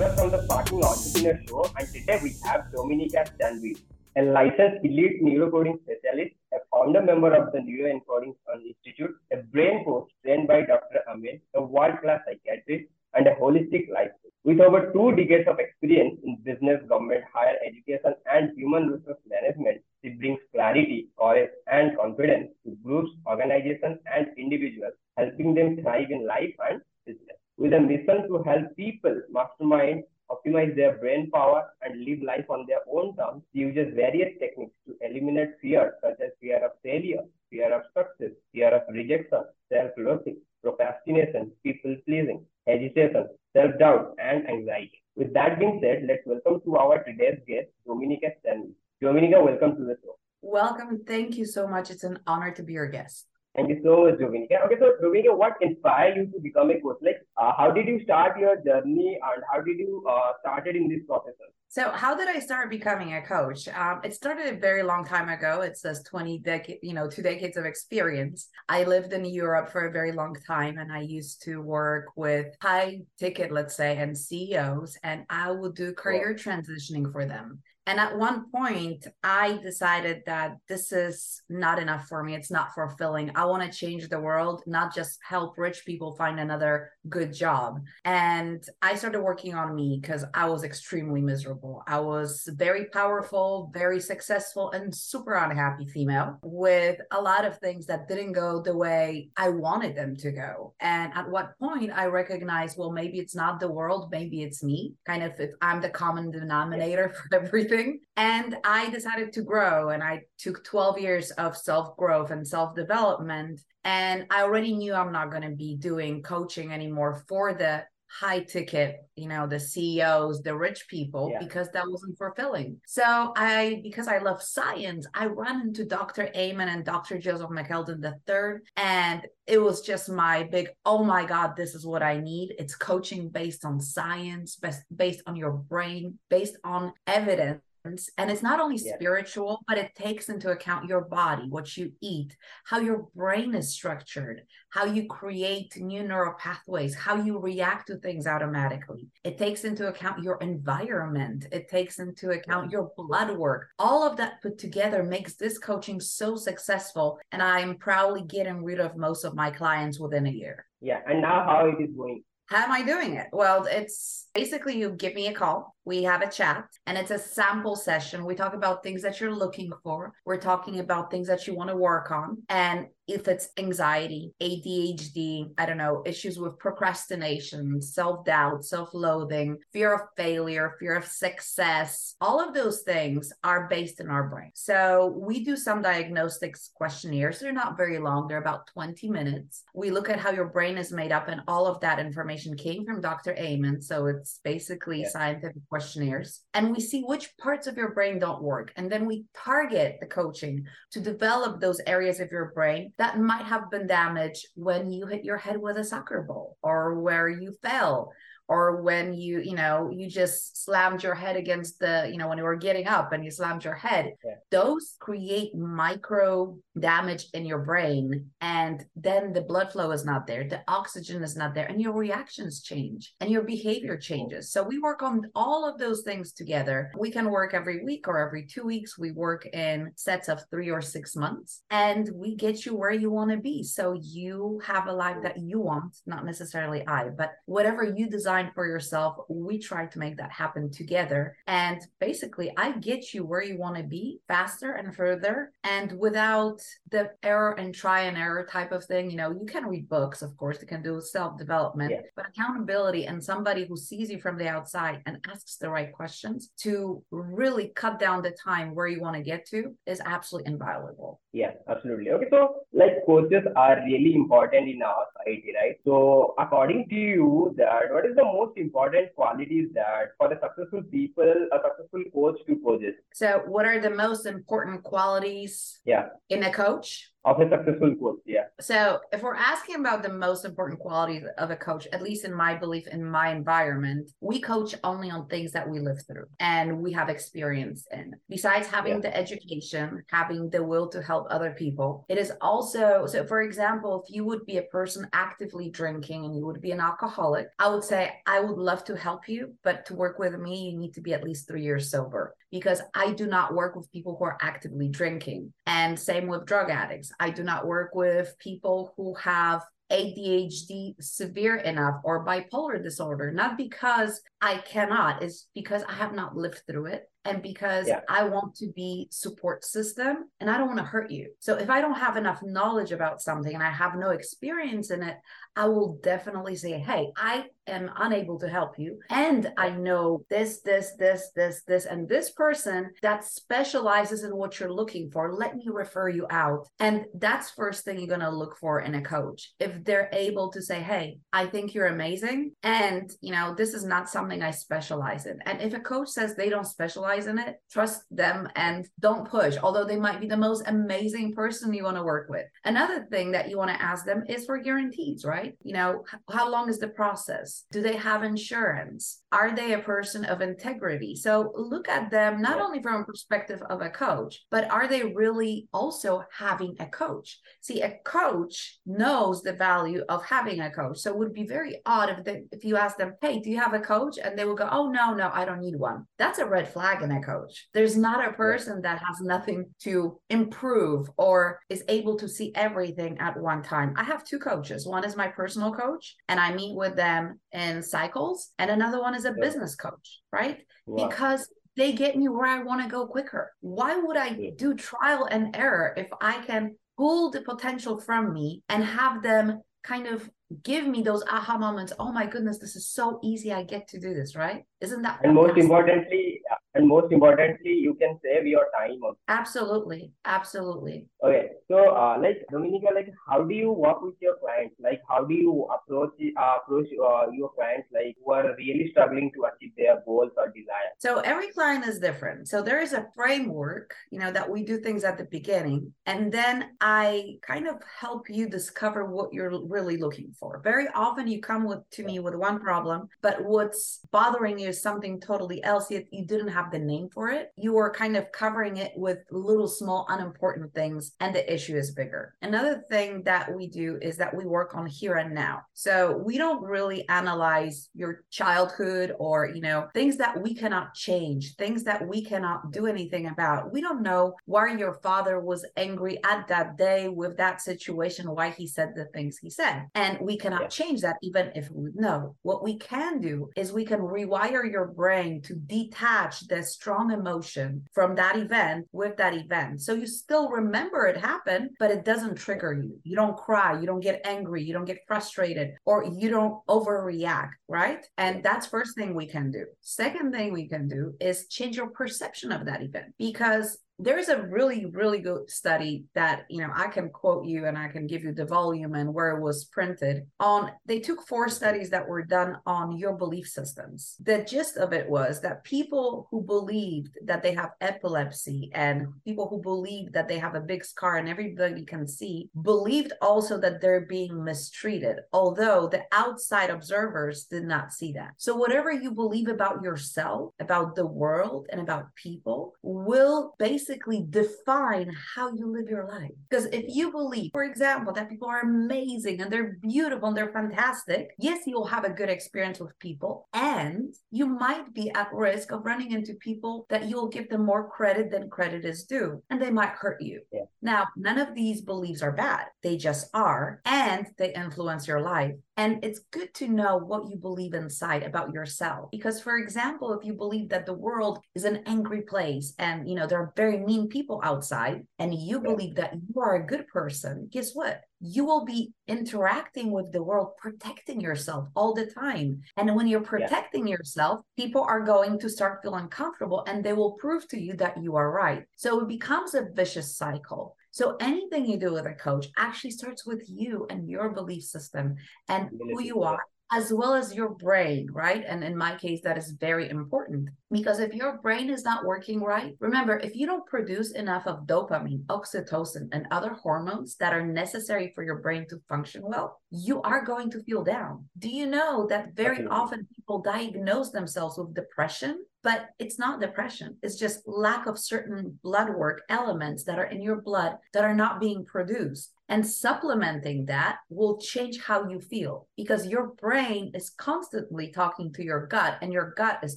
Sugar from the Sparking Entrepreneur Show, and today we have Dominika Stanby, a licensed elite neuroencoding specialist, a founder member of the Neuroencoding Institute, a brain coach trained by Dr. Amen, a world-class psychiatrist, and a holistic life coach. With over two decades of experience in business, government, higher education, and human resource management, she brings clarity, courage, and confidence to groups, organizations, and individuals, helping them thrive in life and business. With a mission to help people mastermind, optimize their brain power, and live life on their own terms, uses various techniques to eliminate fear, such as fear of failure, fear of success, fear of rejection, self-loathing, procrastination, people-pleasing, hesitation, self-doubt, and anxiety. With that being said, let's welcome to our today's guest, Dominika Stanley. Dominika, welcome to the show. Welcome. Thank you so much. It's an honor to be your guest. You so much, Dominika. Okay, so Dominika, what inspired you to become a coach? Like, uh, how did you start your journey, and how did you uh, started in this profession? So, how did I start becoming a coach? Um, it started a very long time ago. It says twenty decade, you know, two decades of experience. I lived in Europe for a very long time, and I used to work with high ticket, let's say, and CEOs, and I would do career wow. transitioning for them. And at one point, I decided that this is not enough for me. It's not fulfilling. I want to change the world, not just help rich people find another good job. And I started working on me because I was extremely miserable. I was very powerful, very successful, and super unhappy female with a lot of things that didn't go the way I wanted them to go. And at what point I recognized, well, maybe it's not the world, maybe it's me. Kind of if I'm the common denominator for everything and I decided to grow. And I took 12 years of self growth and self development. And I already knew I'm not going to be doing coaching anymore for the high ticket, you know, the CEOs, the rich people, yeah. because that wasn't fulfilling. So I, because I love science, I ran into Dr. Amen and Dr. Joseph McClendon III. And it was just my big, oh my God, this is what I need. It's coaching based on science, based, based on your brain, based on evidence and it's not only yeah. spiritual but it takes into account your body what you eat how your brain is structured how you create new neural pathways how you react to things automatically. It takes into account your environment. It takes into account your blood work. All of that put together makes this coaching so successful and i'm proudly getting rid of most of my clients within a year. Yeah and now how it is going how am I doing it? Well, it's basically you give me a call, we have a chat, and it's a sample session. We talk about things that you're looking for. We're talking about things that you want to work on. And if it's anxiety, ADHD, I don't know, issues with procrastination, self doubt, self loathing, fear of failure, fear of success, all of those things are based in our brain. So we do some diagnostics questionnaires. They're not very long, they're about 20 minutes. We look at how your brain is made up, and all of that information came from Dr. Amen. So it's basically yeah. scientific questionnaires. And we see which parts of your brain don't work. And then we target the coaching to develop those areas of your brain that might have been damaged when you hit your head with a soccer ball or where you fell or when you you know you just slammed your head against the you know when you were getting up and you slammed your head yeah. those create micro damage in your brain and then the blood flow is not there the oxygen is not there and your reactions change and your behavior changes. So we work on all of those things together. We can work every week or every two weeks. We work in sets of three or six months and we get you where you want to be. So you have a life that you want not necessarily i but whatever you design for yourself. We try to make that happen together. And basically, I get you where you want to be faster and further and without the error and try and error type of thing. You know, you can read books, of course, you can do self development, yeah. but accountability and somebody who sees you from the outside and asks the right questions to really cut down the time where you want to get to is absolutely invaluable. Yeah, absolutely. Okay, so like coaches are really important in our society, right? So according to you, that what is the most important qualities that for the successful people, a successful coach to possess? So what are the most important qualities yeah. in a coach? Of a successful coach yeah so if we're asking about the most important qualities of a coach at least in my belief in my environment we coach only on things that we live through and we have experience in. Besides having yeah. the education having the will to help other people it is also so for example if you would be a person actively drinking and you would be an alcoholic i would say i would love to help you but to work with me you need to be at least three years sober because i do not work with people who are actively drinking. And same with drug addicts. I do not work with people who have ADHD severe enough or bipolar disorder, not because I cannot, is because I have not lived through it and because yeah. I want to be support system and I don't want to hurt you. So if I don't have enough knowledge about something and I have no experience in it, I will definitely say, "Hey, I am unable to help you and I know this this this this this and this person that specializes in what you're looking for. Let me refer you out." And that's first thing you're going to look for in a coach. If they're able to say, "Hey, I think you're amazing and, you know, this is not something I specialize in." And if a coach says they don't specialize specialize in it, trust them and don't push, although they might be the most amazing person you want to work with. Another thing that you want to ask them is for guarantees, right? You know, how long is the process? Do they have insurance? Are they a person of integrity? So look at them not only from a perspective of a coach, but are they really also having a coach? See, a coach knows the value of having a coach. So it would be very odd if they, if you ask them, "Hey, do you have a coach?" And they will go, "Oh no, no, I don't need one." That's a red flag in a coach. There's not a person that has nothing to improve or is able to see everything at one time. I have two coaches. One is my personal coach, and I meet with them in cycles, and another one is a yeah. business coach, right? Wow. Because they get me where I want to go quicker. Why would I yeah. do trial and error if I can pull the potential from me and have them kind of give me those aha moments. Oh my goodness this is so easy i get to do this right isn't that and most importantly and most importantly you can save your time also. absolutely absolutely. Okay so uh, like dominika like how do you work with your clients? Like how do you approach uh, approach uh, your clients like who are really struggling to achieve their goals or desires? So every client is different. So there is a framework you know that we do things at the beginning and then i kind of help you discover what you're really looking for. Very often you come with to me with one problem but what's bothering you is something totally else yet you didn't have the name for it, you are kind of covering it with little small unimportant things and the issue is bigger. Another thing that we do is that we work on here and now. So we don't really analyze your childhood or, you know, things that we cannot change, things that we cannot do anything about. We don't know why your father was angry at that day with that situation, why he said the things he said. And we cannot yeah. change that even if we know. What we can do is we can rewire your brain to detach the strong emotion from that event with that event. So you still remember it happened, but it doesn't trigger you. You don't cry, you don't get angry, you don't get frustrated, or you don't overreact, right? And that's first thing we can do. Second thing we can do is change your perception of that event because there's a really really good study that you know i can quote you and i can give you the volume and where it was printed on. They took four studies that were done on your belief systems. The gist of it was that people who believed that they have epilepsy and people who believed that they have a big scar and everybody can see believed also that they're being mistreated although the outside observers did not see that. So whatever you believe about yourself about the world and about people will basically basically define how you live your life. Because if you believe, for example, that people are amazing and they're beautiful and they're fantastic, yes, you'll have a good experience with people. And you might be at risk of running into people that you'll give them more credit than credit is due, and they might hurt you. Yeah. Now, none of these beliefs are bad, they just are, and they influence your life. And it's good to know what you believe inside about yourself. Because, for example, if you believe that the world is an angry place and, you know, there are very mean people outside, and you believe that you are a good person, guess what? You will be interacting with the world, protecting yourself all the time. And when you're protecting yeah. yourself, people are going to start feeling comfortable and they will prove to you that you are right. So it becomes a vicious cycle. So anything you do with a coach actually starts with you and your belief system and who you are as well as your brain, right? And in my case, that is very important because if your brain is not working right, remember, if you don't produce enough of dopamine, oxytocin, and other hormones that are necessary for your brain to function well, you are going to feel down. Do you know that very often people diagnose themselves with depression but it's not depression it's just lack of certain blood work elements that are in your blood that are not being produced and supplementing that will change how you feel because your brain is constantly talking to your gut and your gut is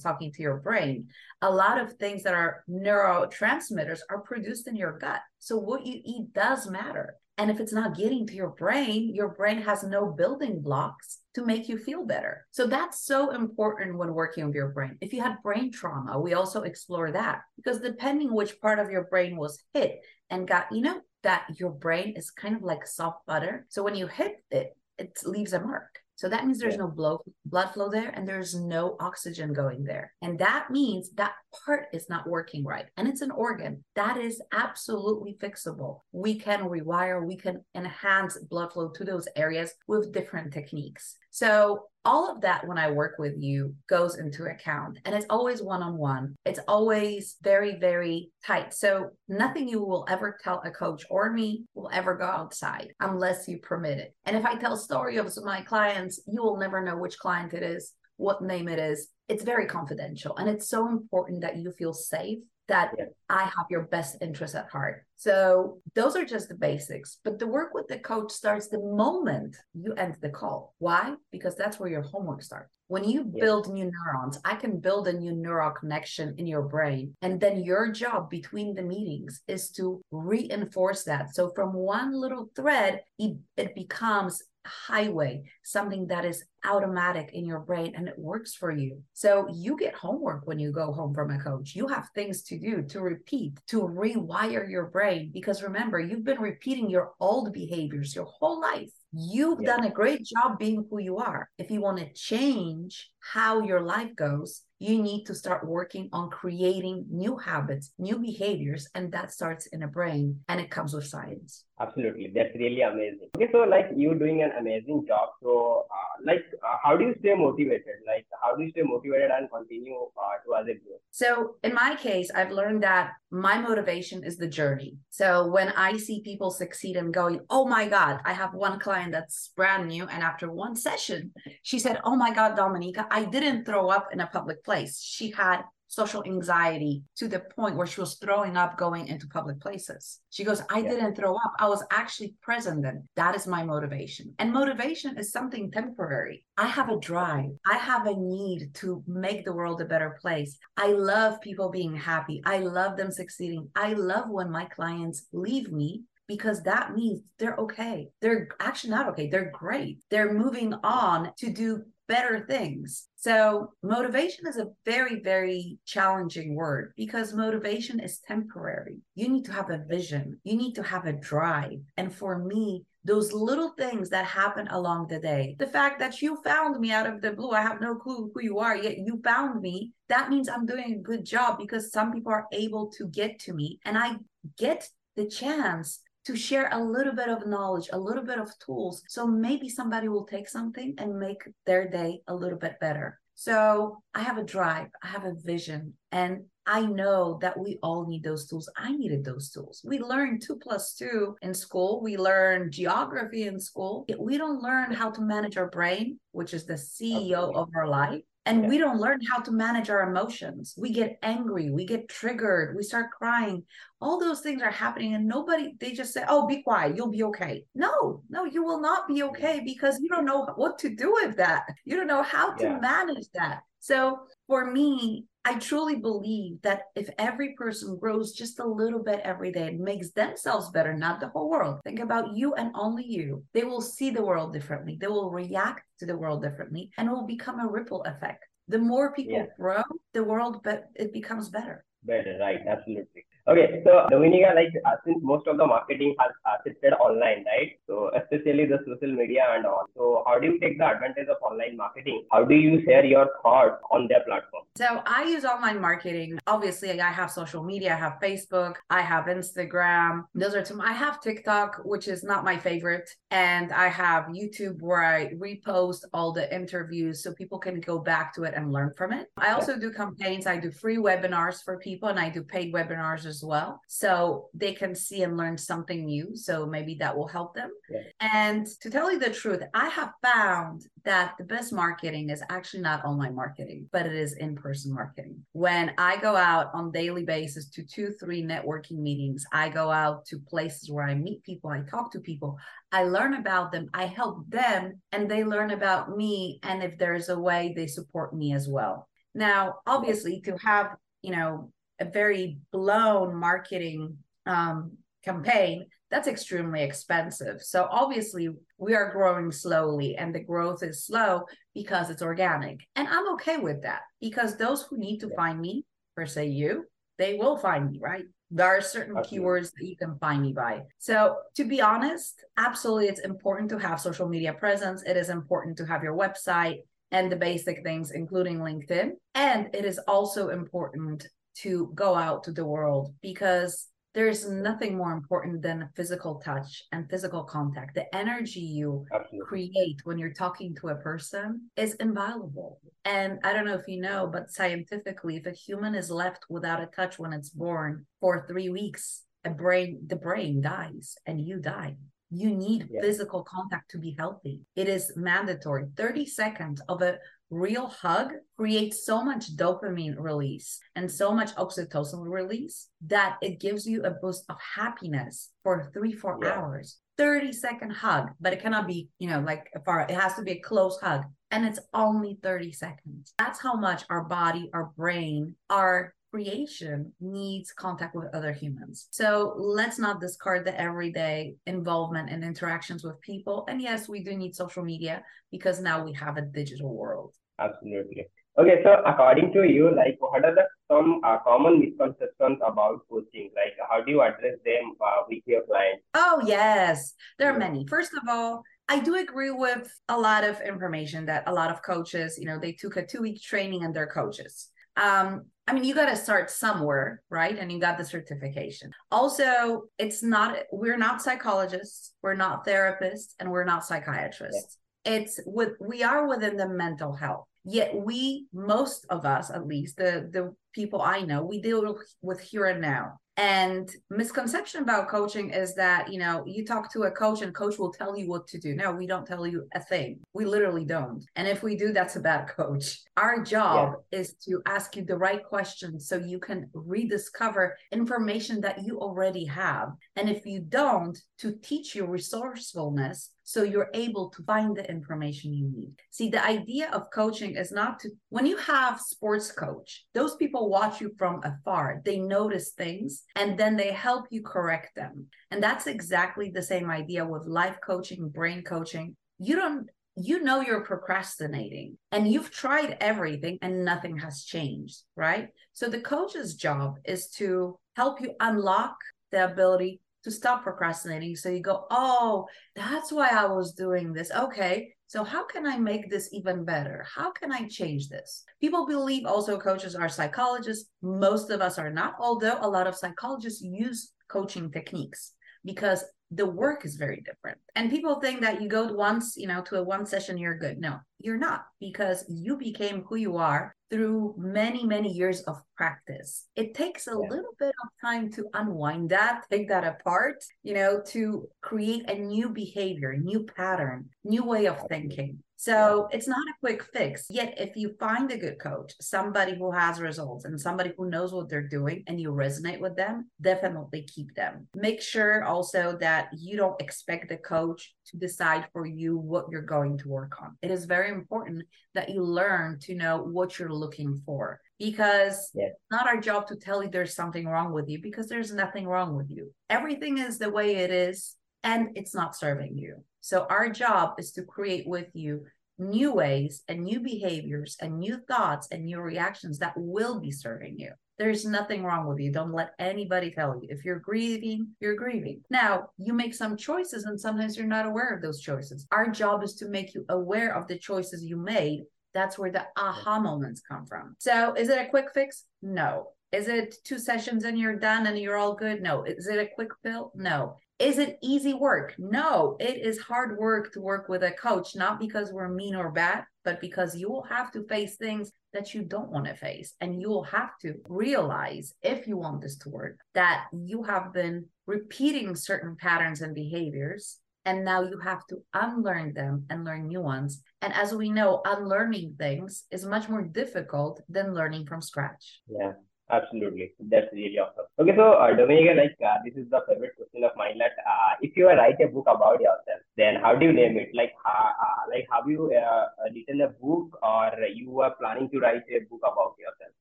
talking to your brain a lot of things that are neurotransmitters are produced in your gut so what you eat does matter and if it's not getting to your brain, your brain has no building blocks to make you feel better. So that's so important when working with your brain. If you had brain trauma, we also explore that because depending which part of your brain was hit and got, you know, that your brain is kind of like soft butter. So when you hit it, it leaves a mark. So that means there's yeah. no blood blood flow there and there's no oxygen going there. And that means that part is not working right. And it's an organ that is absolutely fixable. We can rewire, we can enhance blood flow to those areas with different techniques. So all of that when I work with you goes into account and it's always one on one. It's always very, very tight. So nothing you will ever tell a coach or me will ever go outside unless you permit it. And if I tell story of my clients, you will never know which client it is, what name it is. It's very confidential. And it's so important that you feel safe that yeah. I have your best interest at heart. So those are just the basics. But the work with the coach starts the moment you end the call. Why? Because that's where your homework starts. When you yeah. build new neurons, I can build a new neural connection in your brain. And then your job between the meetings is to reinforce that. So from one little thread, it, it becomes highway, something that is automatic in your brain and it works for you. So you get homework when you go home from a coach. You have things to do to repeat, to rewire your brain. Because remember, you've been repeating your old behaviors your whole life. You've yeah. done a great job being who you are. If you want to change how your life goes, you need to start working on creating new habits, new behaviors, and that starts in a brain and it comes with science. Absolutely. That's really amazing. Okay, so like you're doing an amazing job. So, uh, like, uh, how do you stay motivated? Like, how do you stay motivated and continue uh, to it grows? So, in my case, I've learned that my motivation is the journey. So, when I see people succeed and going, oh my God, I have one client that's brand new. And after one session, she said, oh my God, dominika I didn't throw up in a public place. She had social anxiety to the point where she was throwing up going into public places. She goes, I yeah. didn't throw up. I was actually present then. That is my motivation. And motivation is something temporary. I have a drive. I have a need to make the world a better place. I love people being happy. I love them succeeding. I love when my clients leave me because that means they're okay. They're actually not okay. They're great. They're moving on to do better things. So, motivation is a very, very challenging word because motivation is temporary. You need to have a vision, you need to have a drive. And for me, those little things that happen along the day, the fact that you found me out of the blue, I have no clue who you are, yet you found me, that means I'm doing a good job because some people are able to get to me and I get the chance to share a little bit of knowledge, a little bit of tools. So maybe somebody will take something and make their day a little bit better. So I have a drive, I have a vision, and I know that we all need those tools. I needed those tools. We learn two plus two in school. We learn geography in school. We don't learn how to manage our brain, which is the CEO of our life. And we don't learn how to manage our emotions. We get angry. We get triggered. We start crying. All those things are happening and nobody they just say oh be quiet. You'll be okay. No no you will not be okay because you don't know what to do with that. You don't know how to yeah. manage that. So for me I truly believe that if every person grows just a little bit every day and makes themselves better, not the whole world, think about you and only you, they will see the world differently. They will react to the world differently and it will become a ripple effect. The more people yeah. grow, the world, but it becomes better. Better, right? Absolutely. Okay, so Dominika, like uh, since most of the marketing has shifted online, right? So especially the social media and all. So how do you take the advantage of online marketing? How do you share your thoughts on their platform? So I use online marketing. Obviously, I have social media. I have Facebook. I have Instagram. Those are two. I have TikTok, which is not my favorite, and I have YouTube where I repost all the interviews so people can go back to it and learn from it. I also do campaigns. I do free webinars for people, and I do paid webinars as well. So they can see and learn something new. So maybe that will help them. Yeah. And to tell you the truth, I have found that the best marketing is actually not online marketing, but it is in person marketing. When I go out on daily basis to two, three networking meetings, I go out to places where I meet people, I talk to people, I learn about them, I help them, and they learn about me. And if there's a way, they support me as well. Now, obviously, to have, you know, a very blown marketing um, campaign, that's extremely expensive. So obviously, we are growing slowly, and the growth is slow because it's organic. And I'm okay with that because those who need to find me, per se, you, they will find me, right? There are certain Absolutely. keywords that you can find me by. So, to be honest, absolutely, it's important to have social media presence. It is important to have your website and the basic things, including LinkedIn. And it is also important to go out to the world because there's nothing more important than physical touch and physical contact. The energy you Absolutely. create when you're talking to a person is inviolable. And I don't know if you know, but scientifically, if a human is left without a touch when it's born for three weeks, a brain the brain dies and you die. You need Yeah. physical contact to be healthy. It is mandatory. 30 seconds of a real hug creates so much dopamine release and so much oxytocin release that it gives you a boost of happiness for three, four Yeah. hours. 30 second hug, but it cannot be, you know, like far, it has to be a close hug. And it's only 30 seconds. That's how much our body, our brain, our creation needs contact with other humans. So let's not discard the everyday involvement and interactions with people. And yes, we do need social media because now we have a digital world. Absolutely. Okay, so according to you, like what are the some uh, common misconceptions about coaching? Like how do you address them uh, with your clients? Oh, yes, there are many. First of all, I do agree with a lot of information that a lot of coaches, you know, they took a two week training and they're coaches. Um, I mean, you got to start somewhere, right? And you got the certification. Also, it's not, we're not psychologists, we're not therapists, and we're not psychiatrists. It's with, we are within the mental health. Yet we, most of us, at least the the people I know, we deal with here and now. And misconception about coaching is that, you know, you talk to a coach and coach will tell you what to do. No, we don't tell you a thing. We literally don't. And if we do, that's a bad coach. Our job is to ask you the right questions so you can rediscover information that you already have. And if you don't, to teach you resourcefulness so you're able to find the information you need. See, the idea of coaching is not to, when you have sports coach, those people watch you from afar. They notice things and then they help you correct them. And that's exactly the same idea with life coaching, brain coaching. You don't, you know, you're procrastinating and you've tried everything and nothing has changed, right? So the coach's job is to help you unlock the ability to stop procrastinating. So you go, oh, that's why I was doing this. Okay. So how can I make this even better? How can I change this? People believe also coaches are psychologists. Most of us are not, although a lot of psychologists use coaching techniques because the work is very different. And people think that you go once, you know, to a one session, you're good. No, you're not because you became who you are through many, many years of practice. It takes a Yeah. little bit of time to unwind that, take that apart, you know, to create a new behavior, new pattern, new way of thinking. So it's not a quick fix. Yet, if you find a good coach, somebody who has results and somebody who knows what they're doing, and you resonate with them, definitely keep them. Make sure also that you don't expect the coach to decide for you what you're going to work on. It is very important that you learn to know what you're looking for because Yeah. it's not our job to tell you there's something wrong with you because there's nothing wrong with you. Everything is the way it is and it's not serving you. So our job is to create with you new ways and new behaviors and new thoughts and new reactions that will be serving you. There's nothing wrong with you. Don't let anybody tell you. If you're grieving, you're grieving. Now, you make some choices, and sometimes you're not aware of those choices. Our job is to make you aware of the choices you made. That's where the aha moments come from. So, is it a quick fix? No. Is it two sessions and you're done and you're all good? No. Is it a quick pill? No. Is it easy work? No, it is hard work to work with a coach, not because we're mean or bad, but because you will have to face things that you don't want to face. And you will have to realize, if you want this to work, that you have been repeating certain patterns and behaviors. And now you have to unlearn them and learn new ones. And as we know, unlearning things is much more difficult than learning from scratch. Yeah. Absolutely, that's really awesome. Okay, so uh, like uh, this is the favorite question of mine. That uh, if you write a book about yourself, then how do you name it? Like, uh, like have you uh, written a book, or you are planning to write a book about yourself?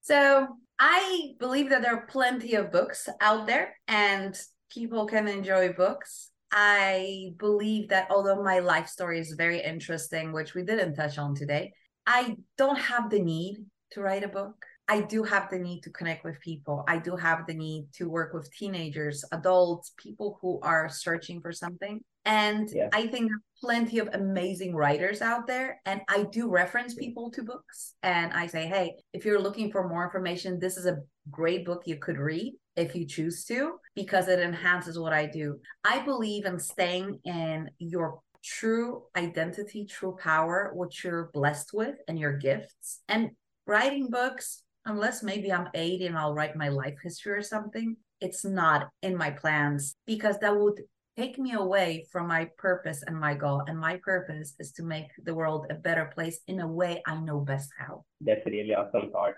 So I believe that there are plenty of books out there, and people can enjoy books. I believe that although my life story is very interesting, which we didn't touch on today, I don't have the need to write a book. I do have the need to connect with people. I do have the need to work with teenagers, adults, people who are searching for something. And yeah. I think plenty of amazing writers out there. And I do reference people to books. And I say, hey, if you're looking for more information, this is a great book you could read if you choose to, because it enhances what I do. I believe in staying in your true identity, true power, what you're blessed with, and your gifts. And writing books unless maybe I'm 80 and I'll write my life history or something, it's not in my plans because that would take me away from my purpose and my goal. And my purpose is to make the world a better place in a way I know best how. That's really awesome thought.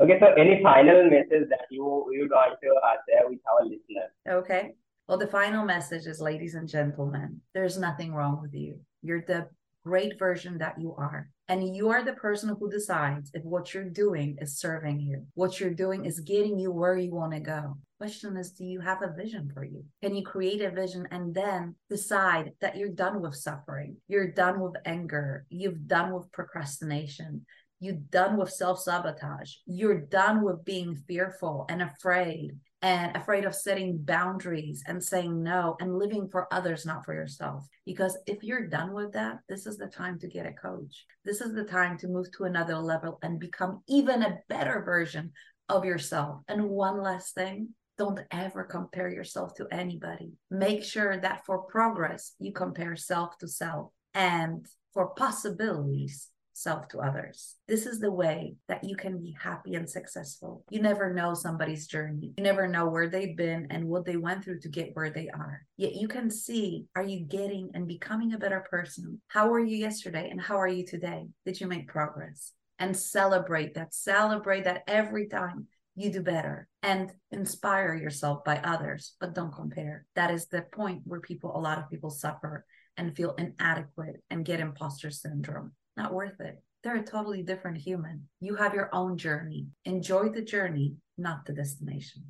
Okay, so any final message that you you want to share with our listeners? Okay. Well, the final message is, ladies and gentlemen, there's nothing wrong with you. You're the great version that you are. And you are the person who decides if what you're doing is serving you, what you're doing is getting you where you want to go. Question is, do you have a vision for you? Can you create a vision and then decide that you're done with suffering? You're done with anger. You've done with procrastination. You're done with self sabotage. You're done with being fearful and afraid and afraid of setting boundaries and saying no and living for others, not for yourself. Because if you're done with that, this is the time to get a coach. This is the time to move to another level and become even a better version of yourself. And one last thing don't ever compare yourself to anybody. Make sure that for progress, you compare self to self. And for possibilities, self to others. This is the way that you can be happy and successful. You never know somebody's journey. You never know where they've been and what they went through to get where they are. Yet you can see are you getting and becoming a better person? How were you yesterday and how are you today? Did you make progress? And celebrate that. Celebrate that every time you do better and inspire yourself by others, but don't compare. That is the point where people, a lot of people suffer and feel inadequate and get imposter syndrome not worth it. They're a totally different human. You have your own journey. Enjoy the journey, not the destination.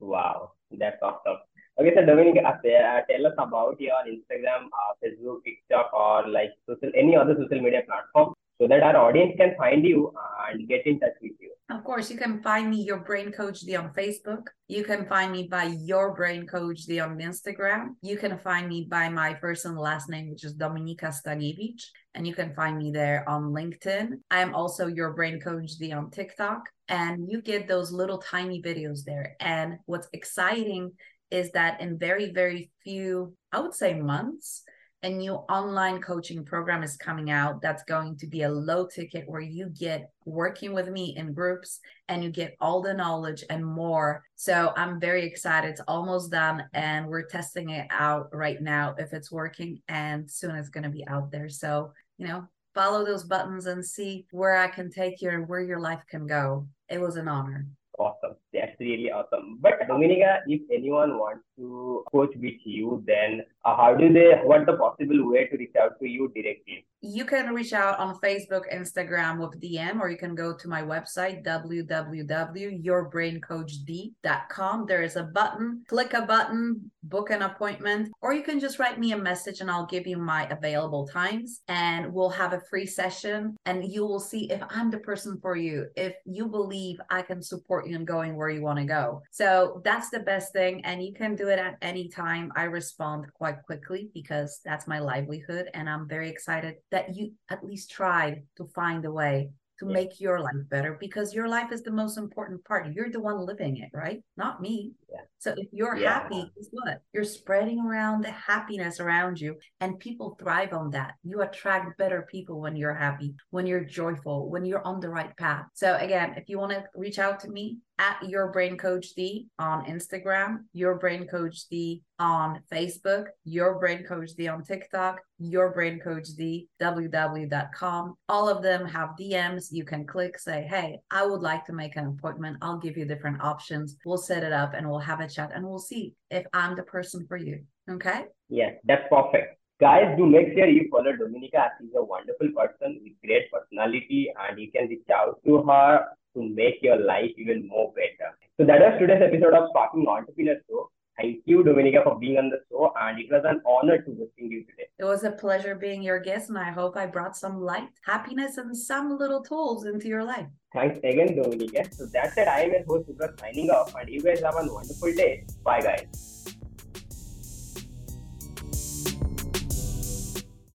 Wow, that's awesome. Okay, so Dominic, uh, tell us about your Instagram, uh, Facebook, TikTok, or like social, any other social media platform so that our audience can find you and get in touch with you. Of course, you can find me, Your Brain Coach D on Facebook. You can find me by Your Brain Coach D on Instagram. You can find me by my first and last name, which is Dominika Staniewicz. And you can find me there on LinkedIn. I am also Your Brain Coach D on TikTok. And you get those little tiny videos there. And what's exciting is that in very, very few, I would say months, a new online coaching program is coming out that's going to be a low ticket where you get working with me in groups and you get all the knowledge and more. So I'm very excited. It's almost done and we're testing it out right now if it's working and soon it's going to be out there. So, you know, follow those buttons and see where I can take you and where your life can go. It was an honor awesome. That's really awesome. But Dominika, if anyone wants to coach with you, then uh, how do they? What's the possible way to reach out to you directly? You can reach out on Facebook, Instagram with DM, or you can go to my website www.yourbraincoachd.com. There is a button. Click a button, book an appointment, or you can just write me a message and I'll give you my available times, and we'll have a free session, and you will see if I'm the person for you. If you believe I can support you in going where you want to go. So that's the best thing. And you can do it at any time. I respond quite quickly because that's my livelihood. And I'm very excited that you at least tried to find a way to yeah. make your life better because your life is the most important part. You're the one living it, right? Not me. Yeah. So if you're yeah. happy, guess what? You're spreading around the happiness around you, and people thrive on that. You attract better people when you're happy, when you're joyful, when you're on the right path. So again, if you want to reach out to me, at Your Brain Coach D on Instagram, Your Brain Coach D on Facebook, Your Brain Coach D on TikTok, Your Brain Coach D, www.com. All of them have DMs. You can click, say, Hey, I would like to make an appointment. I'll give you different options. We'll set it up and we'll have a chat and we'll see if I'm the person for you. Okay. Yes, that's perfect. Guys, do make sure you follow Dominika. She's a wonderful person with great personality, and you can reach out to her to make your life even more better. So that was today's episode of Sparking Entrepreneur Show. Thank you, Dominika, for being on the show, and it was an honor to hosting you today. It was a pleasure being your guest, and I hope I brought some light, happiness, and some little tools into your life. Thanks again, Dominika. So that's it. I am your host, Subrat, signing off, and you guys have a wonderful day. Bye, guys.